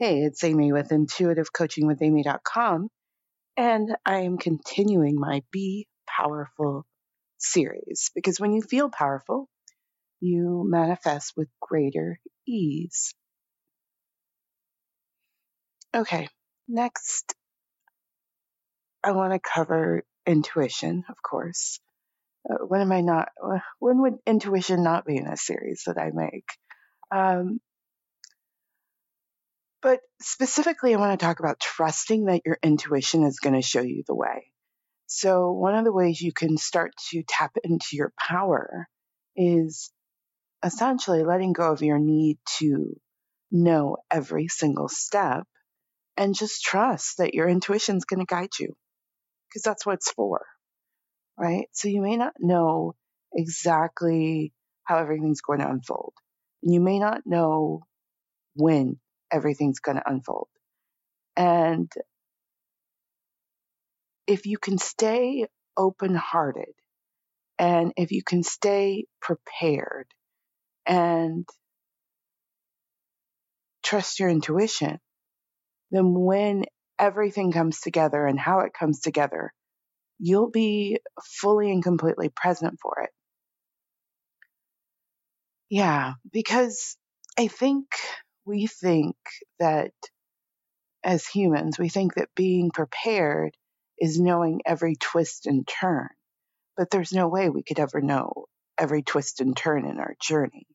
Hey, it's Amy with intuitivecoachingwithamy.com, and I am continuing my Be Powerful series because when you feel powerful, you manifest with greater ease. Okay, next, I want to cover intuition, of course. Uh, when am I not? uh, When would intuition not be in a series that I make? Um, but specifically, I want to talk about trusting that your intuition is going to show you the way. So, one of the ways you can start to tap into your power is essentially letting go of your need to know every single step and just trust that your intuition is going to guide you because that's what it's for, right? So, you may not know exactly how everything's going to unfold, and you may not know when everything's going to unfold. And if you can stay open hearted and if you can stay prepared and trust your intuition, then when everything comes together and how it comes together, you'll be fully and completely present for it. Yeah, because I think we think that as humans, we think that being prepared is knowing every twist and turn, but there's no way we could ever know every twist and turn in our journey.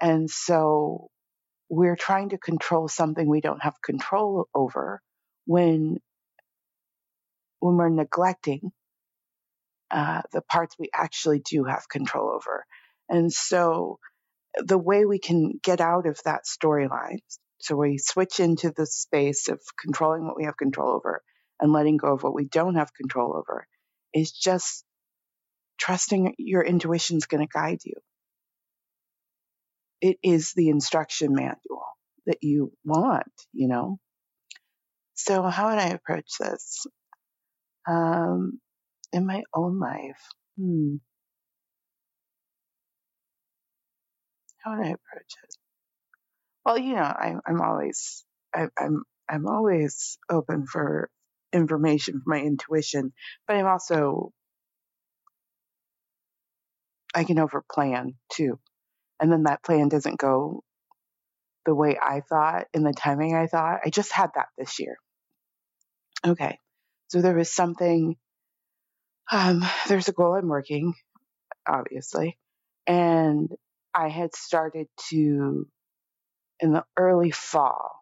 And so we're trying to control something we don't have control over when when we're neglecting uh, the parts we actually do have control over. And so the way we can get out of that storyline, so we switch into the space of controlling what we have control over and letting go of what we don't have control over, is just trusting your intuition is going to guide you. It is the instruction manual that you want, you know? So, how would I approach this? Um, in my own life, hmm, how I approach it? Well, you know, I, I'm always, I, I'm, I'm always open for information from my intuition, but I'm also, I can overplan too. And then that plan doesn't go the way I thought in the timing I thought. I just had that this year. Okay. So there was something, um, there's a goal I'm working, obviously. And I had started to, in the early fall,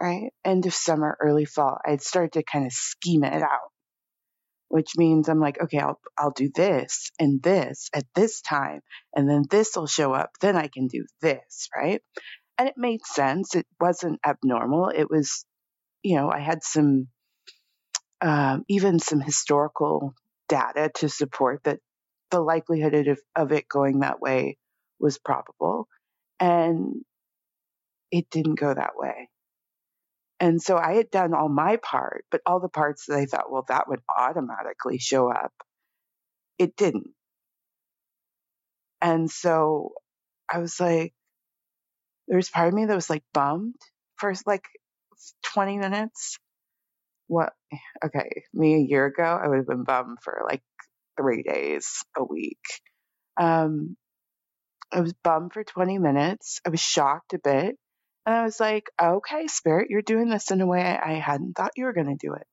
right? End of summer, early fall, I had started to kind of scheme it out, which means I'm like, okay, I'll, I'll do this and this at this time, and then this will show up. Then I can do this, right? And it made sense. It wasn't abnormal. It was, you know, I had some, um, even some historical data to support that the likelihood of, of it going that way was probable. And it didn't go that way. And so I had done all my part, but all the parts that I thought, well, that would automatically show up, it didn't. And so I was like, there was part of me that was like bummed for like 20 minutes. What? Okay, me a year ago, I would have been bummed for like three days a week. Um, I was bummed for 20 minutes. I was shocked a bit. And I was like, okay, Spirit, you're doing this in a way I hadn't thought you were going to do it.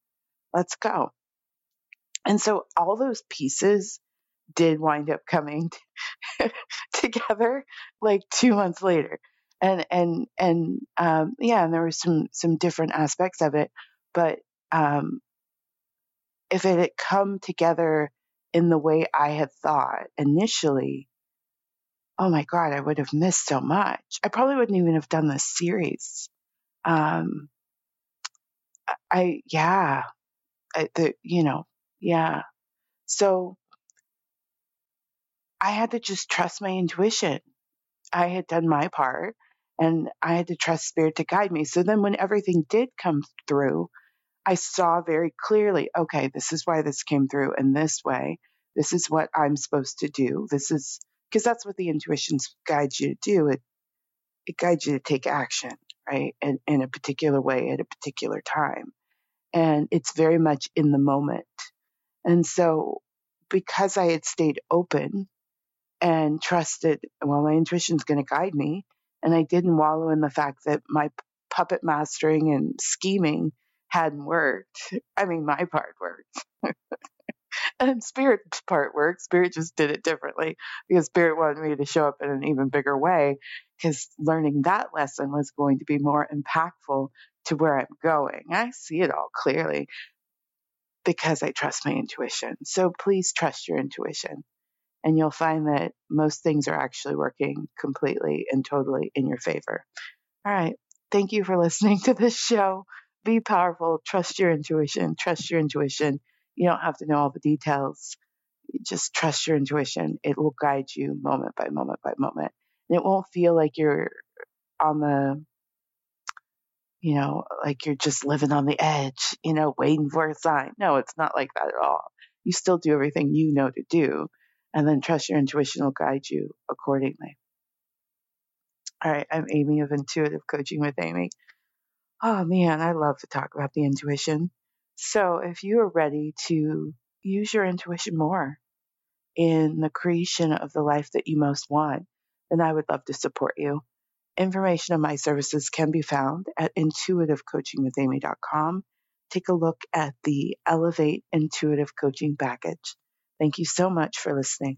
Let's go. And so all those pieces did wind up coming together like two months later. And, and, and, um, yeah, and there were some, some different aspects of it, but, um, if it had come together in the way I had thought initially, oh my God, I would have missed so much. I probably wouldn't even have done this series. Um, I, yeah, I, the, you know, yeah. So I had to just trust my intuition. I had done my part and I had to trust spirit to guide me. So then when everything did come through, I saw very clearly, okay, this is why this came through in this way. This is what I'm supposed to do. This is because that's what the intuitions guides you to do. It it guides you to take action, right? And in a particular way at a particular time. And it's very much in the moment. And so because I had stayed open and trusted, well, my intuition's going to guide me. And I didn't wallow in the fact that my puppet mastering and scheming hadn't worked. I mean, my part worked. and Spirit's part worked. Spirit just did it differently because Spirit wanted me to show up in an even bigger way because learning that lesson was going to be more impactful to where I'm going. I see it all clearly because I trust my intuition. So please trust your intuition. And you'll find that most things are actually working completely and totally in your favor. All right. Thank you for listening to this show. Be powerful. Trust your intuition. Trust your intuition. You don't have to know all the details. Just trust your intuition. It will guide you moment by moment by moment. And it won't feel like you're on the you know, like you're just living on the edge, you know, waiting for a sign. No, it's not like that at all. You still do everything you know to do, and then trust your intuition will guide you accordingly. All right, I'm Amy of Intuitive Coaching with Amy. Oh man, I love to talk about the intuition. So if you are ready to use your intuition more in the creation of the life that you most want, then I would love to support you. Information on my services can be found at intuitivecoachingwithamy.com. Take a look at the Elevate Intuitive Coaching Package. Thank you so much for listening.